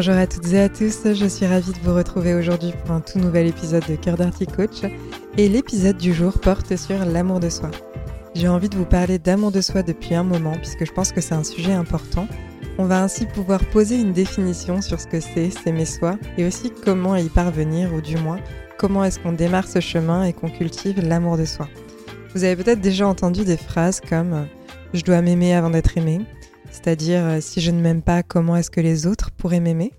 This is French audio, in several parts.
Bonjour à toutes et à tous, je suis ravie de vous retrouver aujourd'hui pour un tout nouvel épisode de Cœur d'Arty Coach et l'épisode du jour porte sur l'amour de soi. J'ai envie de vous parler d'amour de soi depuis un moment puisque je pense que c'est un sujet important. On va ainsi pouvoir poser une définition sur ce que c'est s'aimer soi et aussi comment y parvenir ou du moins comment est-ce qu'on démarre ce chemin et qu'on cultive l'amour de soi. Vous avez peut-être déjà entendu des phrases comme je dois m'aimer avant d'être aimé, c'est-à-dire euh, si je ne m'aime pas, comment est-ce que les autres pourraient m'aimer?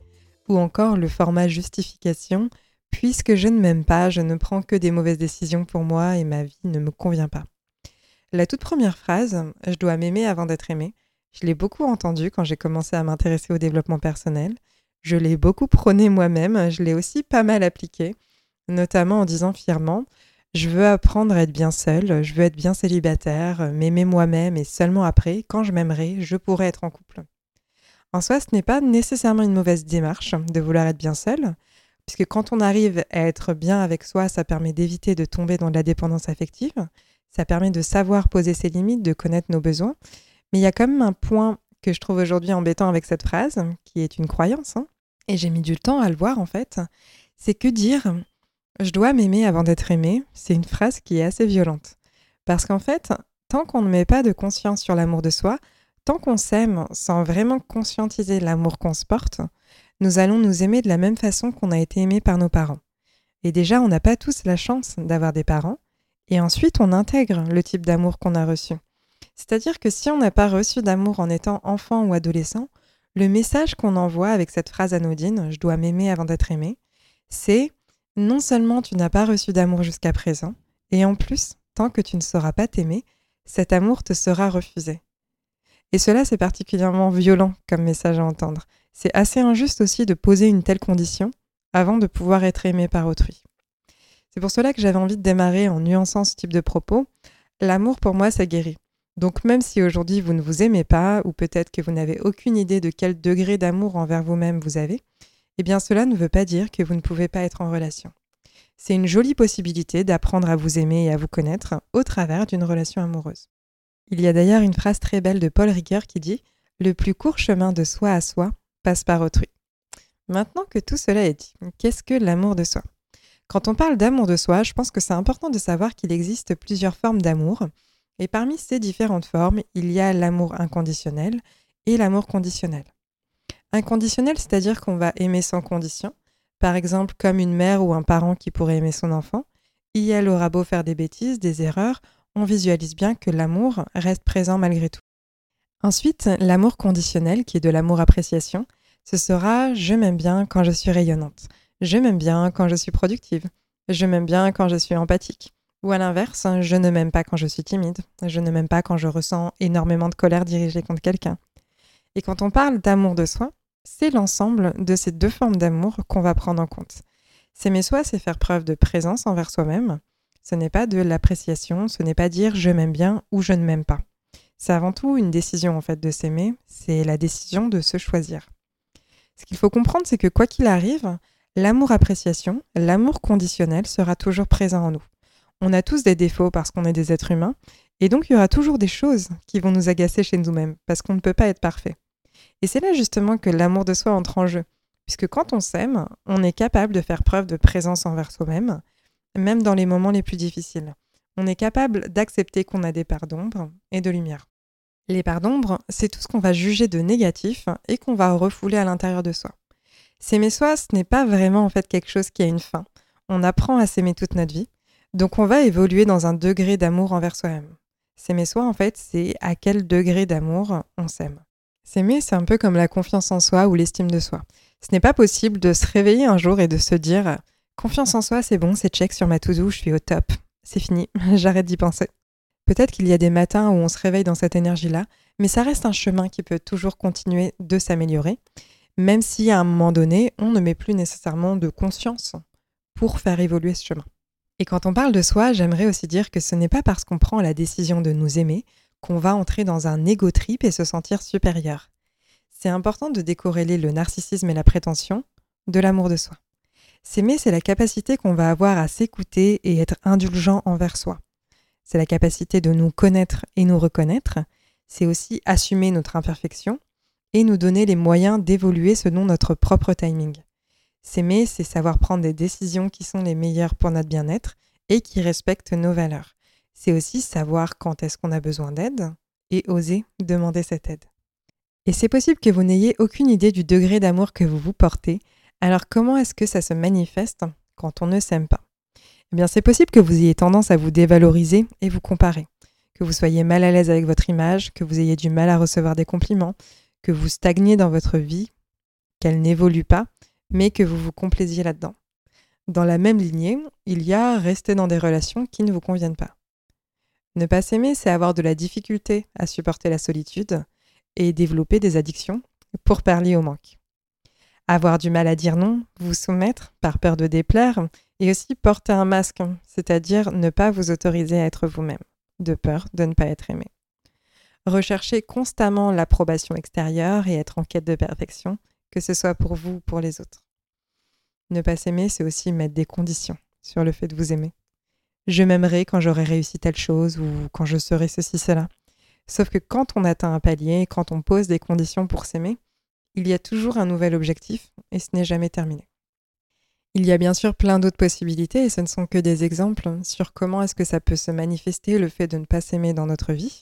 Ou encore le format justification, puisque je ne m'aime pas, je ne prends que des mauvaises décisions pour moi et ma vie ne me convient pas. La toute première phrase, je dois m'aimer avant d'être aimé, je l'ai beaucoup entendue quand j'ai commencé à m'intéresser au développement personnel. Je l'ai beaucoup prôné moi-même, je l'ai aussi pas mal appliqué, notamment en disant fièrement je veux apprendre à être bien seule, je veux être bien célibataire, m'aimer moi-même et seulement après, quand je m'aimerai, je pourrai être en couple. En soi, ce n'est pas nécessairement une mauvaise démarche de vouloir être bien seule, puisque quand on arrive à être bien avec soi, ça permet d'éviter de tomber dans la dépendance affective, ça permet de savoir poser ses limites, de connaître nos besoins. Mais il y a quand même un point que je trouve aujourd'hui embêtant avec cette phrase, qui est une croyance, hein, et j'ai mis du temps à le voir en fait, c'est que dire je dois m'aimer avant d'être aimé, c'est une phrase qui est assez violente. Parce qu'en fait, tant qu'on ne met pas de conscience sur l'amour de soi, tant qu'on s'aime sans vraiment conscientiser l'amour qu'on se porte, nous allons nous aimer de la même façon qu'on a été aimé par nos parents. Et déjà, on n'a pas tous la chance d'avoir des parents, et ensuite on intègre le type d'amour qu'on a reçu. C'est-à-dire que si on n'a pas reçu d'amour en étant enfant ou adolescent, le message qu'on envoie avec cette phrase anodine ⁇ je dois m'aimer avant d'être aimé ⁇ c'est non seulement tu n'as pas reçu d'amour jusqu'à présent, et en plus, tant que tu ne sauras pas t'aimer, cet amour te sera refusé. Et cela, c'est particulièrement violent comme message à entendre. C'est assez injuste aussi de poser une telle condition avant de pouvoir être aimé par autrui. C'est pour cela que j'avais envie de démarrer en nuançant ce type de propos. L'amour, pour moi, ça guérit. Donc même si aujourd'hui vous ne vous aimez pas, ou peut-être que vous n'avez aucune idée de quel degré d'amour envers vous-même vous avez, eh bien cela ne veut pas dire que vous ne pouvez pas être en relation. C'est une jolie possibilité d'apprendre à vous aimer et à vous connaître au travers d'une relation amoureuse. Il y a d'ailleurs une phrase très belle de Paul Ricoeur qui dit Le plus court chemin de soi à soi passe par autrui. Maintenant que tout cela est dit, qu'est-ce que l'amour de soi? Quand on parle d'amour de soi, je pense que c'est important de savoir qu'il existe plusieurs formes d'amour, et parmi ces différentes formes, il y a l'amour inconditionnel et l'amour conditionnel. Inconditionnel, c'est-à-dire qu'on va aimer sans condition, par exemple comme une mère ou un parent qui pourrait aimer son enfant. Il elle aura beau faire des bêtises, des erreurs, on visualise bien que l'amour reste présent malgré tout. Ensuite, l'amour conditionnel, qui est de l'amour appréciation, ce sera je m'aime bien quand je suis rayonnante, je m'aime bien quand je suis productive, je m'aime bien quand je suis empathique. Ou à l'inverse, je ne m'aime pas quand je suis timide, je ne m'aime pas quand je ressens énormément de colère dirigée contre quelqu'un. Et quand on parle d'amour de soi, c'est l'ensemble de ces deux formes d'amour qu'on va prendre en compte. S'aimer soi, c'est faire preuve de présence envers soi-même. Ce n'est pas de l'appréciation, ce n'est pas dire je m'aime bien ou je ne m'aime pas. C'est avant tout une décision en fait de s'aimer, c'est la décision de se choisir. Ce qu'il faut comprendre, c'est que quoi qu'il arrive, l'amour appréciation, l'amour conditionnel sera toujours présent en nous. On a tous des défauts parce qu'on est des êtres humains, et donc il y aura toujours des choses qui vont nous agacer chez nous-mêmes, parce qu'on ne peut pas être parfait. Et c'est là justement que l'amour de soi entre en jeu. Puisque quand on s'aime, on est capable de faire preuve de présence envers soi-même, même dans les moments les plus difficiles. On est capable d'accepter qu'on a des parts d'ombre et de lumière. Les parts d'ombre, c'est tout ce qu'on va juger de négatif et qu'on va refouler à l'intérieur de soi. S'aimer soi, ce n'est pas vraiment en fait quelque chose qui a une fin. On apprend à s'aimer toute notre vie, donc on va évoluer dans un degré d'amour envers soi-même. S'aimer soi, en fait, c'est à quel degré d'amour on s'aime. S'aimer, c'est un peu comme la confiance en soi ou l'estime de soi. Ce n'est pas possible de se réveiller un jour et de se dire confiance en soi, c'est bon, c'est check sur ma to-do, je suis au top. C'est fini, j'arrête d'y penser. Peut-être qu'il y a des matins où on se réveille dans cette énergie-là, mais ça reste un chemin qui peut toujours continuer de s'améliorer, même si à un moment donné, on ne met plus nécessairement de conscience pour faire évoluer ce chemin. Et quand on parle de soi, j'aimerais aussi dire que ce n'est pas parce qu'on prend la décision de nous aimer qu'on va entrer dans un égo trip et se sentir supérieur. C'est important de décorréler le narcissisme et la prétention de l'amour de soi. S'aimer, c'est la capacité qu'on va avoir à s'écouter et être indulgent envers soi. C'est la capacité de nous connaître et nous reconnaître. C'est aussi assumer notre imperfection et nous donner les moyens d'évoluer selon notre propre timing. S'aimer, c'est savoir prendre des décisions qui sont les meilleures pour notre bien-être et qui respectent nos valeurs. C'est aussi savoir quand est-ce qu'on a besoin d'aide et oser demander cette aide. Et c'est possible que vous n'ayez aucune idée du degré d'amour que vous vous portez, alors comment est-ce que ça se manifeste quand on ne s'aime pas? Eh bien c'est possible que vous ayez tendance à vous dévaloriser et vous comparer, que vous soyez mal à l'aise avec votre image, que vous ayez du mal à recevoir des compliments, que vous stagniez dans votre vie, qu'elle n'évolue pas, mais que vous vous complaisiez là-dedans. Dans la même lignée, il y a rester dans des relations qui ne vous conviennent pas. Ne pas s'aimer, c'est avoir de la difficulté à supporter la solitude et développer des addictions pour parler au manque. Avoir du mal à dire non, vous soumettre par peur de déplaire et aussi porter un masque, c'est-à-dire ne pas vous autoriser à être vous-même, de peur de ne pas être aimé. Rechercher constamment l'approbation extérieure et être en quête de perfection, que ce soit pour vous ou pour les autres. Ne pas s'aimer, c'est aussi mettre des conditions sur le fait de vous aimer. Je m'aimerai quand j'aurai réussi telle chose ou quand je serai ceci, cela. Sauf que quand on atteint un palier, quand on pose des conditions pour s'aimer, il y a toujours un nouvel objectif et ce n'est jamais terminé. Il y a bien sûr plein d'autres possibilités et ce ne sont que des exemples sur comment est-ce que ça peut se manifester le fait de ne pas s'aimer dans notre vie.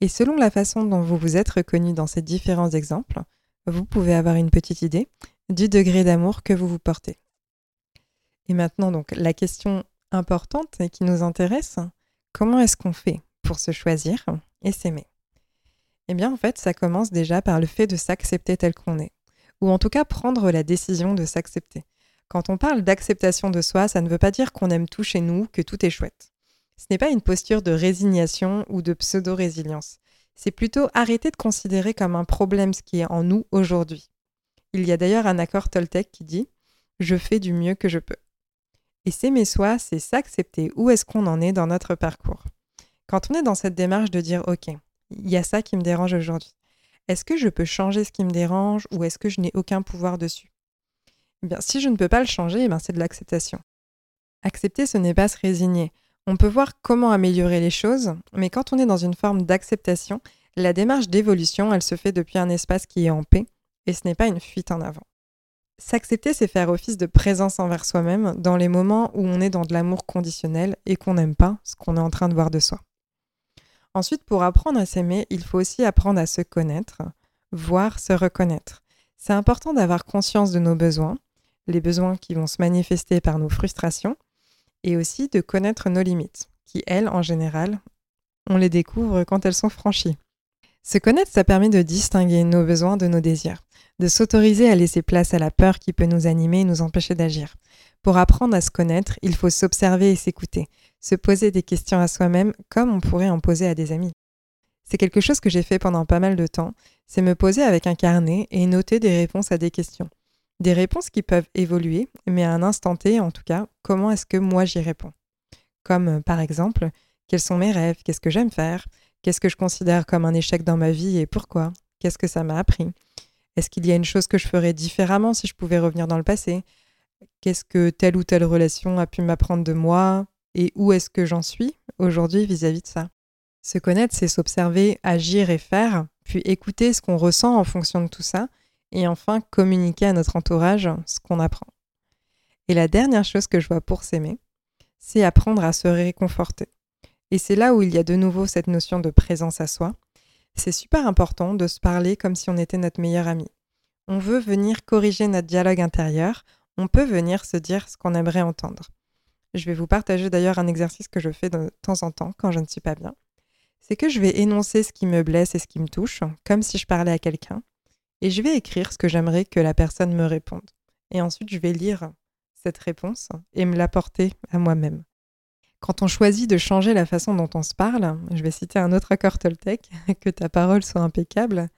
Et selon la façon dont vous vous êtes reconnu dans ces différents exemples, vous pouvez avoir une petite idée du degré d'amour que vous vous portez. Et maintenant, donc, la question importante et qui nous intéresse, comment est-ce qu'on fait pour se choisir et s'aimer? Eh bien, en fait, ça commence déjà par le fait de s'accepter tel qu'on est, ou en tout cas prendre la décision de s'accepter. Quand on parle d'acceptation de soi, ça ne veut pas dire qu'on aime tout chez nous, que tout est chouette. Ce n'est pas une posture de résignation ou de pseudo-résilience c'est plutôt arrêter de considérer comme un problème ce qui est en nous aujourd'hui. Il y a d'ailleurs un accord Toltec qui dit Je fais du mieux que je peux. Et s'aimer soi, c'est s'accepter où est-ce qu'on en est dans notre parcours. Quand on est dans cette démarche de dire Ok, il y a ça qui me dérange aujourd'hui. Est-ce que je peux changer ce qui me dérange ou est-ce que je n'ai aucun pouvoir dessus? Eh bien, Si je ne peux pas le changer, eh c'est de l'acceptation. Accepter, ce n'est pas se résigner. On peut voir comment améliorer les choses, mais quand on est dans une forme d'acceptation, la démarche d'évolution, elle se fait depuis un espace qui est en paix, et ce n'est pas une fuite en avant. S'accepter, c'est faire office de présence envers soi-même dans les moments où on est dans de l'amour conditionnel et qu'on n'aime pas ce qu'on est en train de voir de soi. Ensuite, pour apprendre à s'aimer, il faut aussi apprendre à se connaître, voire se reconnaître. C'est important d'avoir conscience de nos besoins, les besoins qui vont se manifester par nos frustrations, et aussi de connaître nos limites, qui, elles, en général, on les découvre quand elles sont franchies. Se connaître, ça permet de distinguer nos besoins de nos désirs, de s'autoriser à laisser place à la peur qui peut nous animer et nous empêcher d'agir. Pour apprendre à se connaître, il faut s'observer et s'écouter, se poser des questions à soi-même comme on pourrait en poser à des amis. C'est quelque chose que j'ai fait pendant pas mal de temps, c'est me poser avec un carnet et noter des réponses à des questions. Des réponses qui peuvent évoluer, mais à un instant T, en tout cas, comment est-ce que moi j'y réponds? Comme euh, par exemple, quels sont mes rêves? Qu'est-ce que j'aime faire? Qu'est-ce que je considère comme un échec dans ma vie et pourquoi? Qu'est-ce que ça m'a appris? Est-ce qu'il y a une chose que je ferais différemment si je pouvais revenir dans le passé? Qu'est-ce que telle ou telle relation a pu m'apprendre de moi? Et où est-ce que j'en suis aujourd'hui vis-à-vis de ça? Se connaître, c'est s'observer, agir et faire, puis écouter ce qu'on ressent en fonction de tout ça, et enfin communiquer à notre entourage ce qu'on apprend. Et la dernière chose que je vois pour s'aimer, c'est apprendre à se réconforter. Et c'est là où il y a de nouveau cette notion de présence à soi. C'est super important de se parler comme si on était notre meilleur ami. On veut venir corriger notre dialogue intérieur, on peut venir se dire ce qu'on aimerait entendre. Je vais vous partager d'ailleurs un exercice que je fais de temps en temps quand je ne suis pas bien. C'est que je vais énoncer ce qui me blesse et ce qui me touche, comme si je parlais à quelqu'un, et je vais écrire ce que j'aimerais que la personne me réponde. Et ensuite, je vais lire cette réponse et me l'apporter à moi-même. Quand on choisit de changer la façon dont on se parle, je vais citer un autre accord Toltec, que ta parole soit impeccable,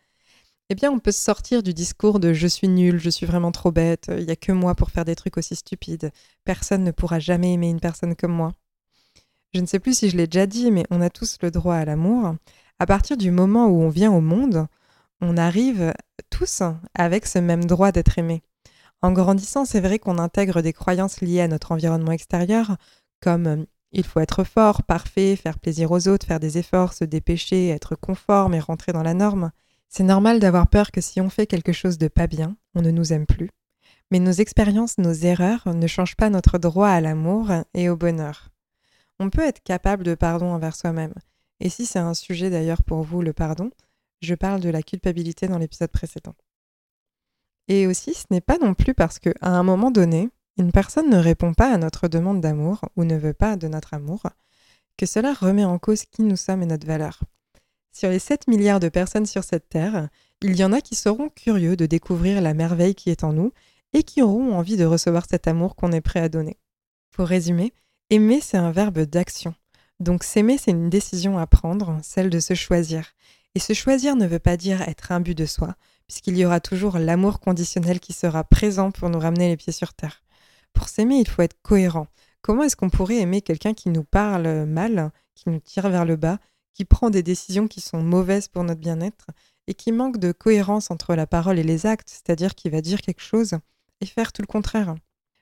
eh bien on peut sortir du discours de je suis nul, je suis vraiment trop bête, il n'y a que moi pour faire des trucs aussi stupides, personne ne pourra jamais aimer une personne comme moi. Je ne sais plus si je l'ai déjà dit, mais on a tous le droit à l'amour. À partir du moment où on vient au monde, on arrive tous avec ce même droit d'être aimé. En grandissant, c'est vrai qu'on intègre des croyances liées à notre environnement extérieur, comme il faut être fort, parfait, faire plaisir aux autres, faire des efforts, se dépêcher, être conforme et rentrer dans la norme. C'est normal d'avoir peur que si on fait quelque chose de pas bien, on ne nous aime plus. Mais nos expériences, nos erreurs ne changent pas notre droit à l'amour et au bonheur. On peut être capable de pardon envers soi-même. Et si c'est un sujet d'ailleurs pour vous, le pardon, je parle de la culpabilité dans l'épisode précédent. Et aussi, ce n'est pas non plus parce qu'à un moment donné, une personne ne répond pas à notre demande d'amour ou ne veut pas de notre amour, que cela remet en cause qui nous sommes et notre valeur. Sur les 7 milliards de personnes sur cette Terre, il y en a qui seront curieux de découvrir la merveille qui est en nous et qui auront envie de recevoir cet amour qu'on est prêt à donner. Pour résumer, aimer c'est un verbe d'action. Donc s'aimer c'est une décision à prendre, celle de se choisir. Et se choisir ne veut pas dire être but de soi, puisqu'il y aura toujours l'amour conditionnel qui sera présent pour nous ramener les pieds sur terre. Pour s'aimer, il faut être cohérent. Comment est-ce qu'on pourrait aimer quelqu'un qui nous parle mal, qui nous tire vers le bas, qui prend des décisions qui sont mauvaises pour notre bien-être et qui manque de cohérence entre la parole et les actes, c'est-à-dire qui va dire quelque chose et faire tout le contraire?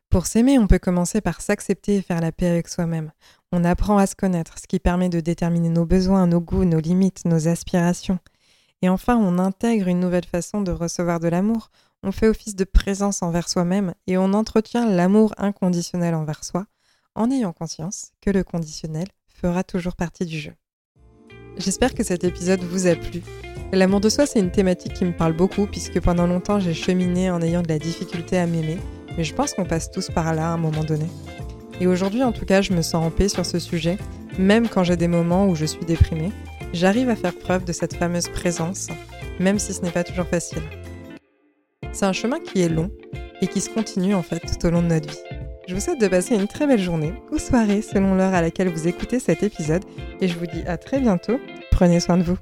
Pour s'aimer, on peut commencer par s'accepter et faire la paix avec soi-même. On apprend à se connaître, ce qui permet de déterminer nos besoins, nos goûts, nos limites, nos aspirations. Et enfin, on intègre une nouvelle façon de recevoir de l'amour. On fait office de présence envers soi-même et on entretient l'amour inconditionnel envers soi en ayant conscience que le conditionnel fera toujours partie du jeu. J'espère que cet épisode vous a plu. L'amour de soi, c'est une thématique qui me parle beaucoup puisque pendant longtemps j'ai cheminé en ayant de la difficulté à m'aimer, mais je pense qu'on passe tous par là à un moment donné. Et aujourd'hui, en tout cas, je me sens en paix sur ce sujet, même quand j'ai des moments où je suis déprimée, j'arrive à faire preuve de cette fameuse présence, même si ce n'est pas toujours facile. C'est un chemin qui est long et qui se continue en fait tout au long de notre vie. Je vous souhaite de passer une très belle journée ou soirée selon l'heure à laquelle vous écoutez cet épisode et je vous dis à très bientôt. Prenez soin de vous.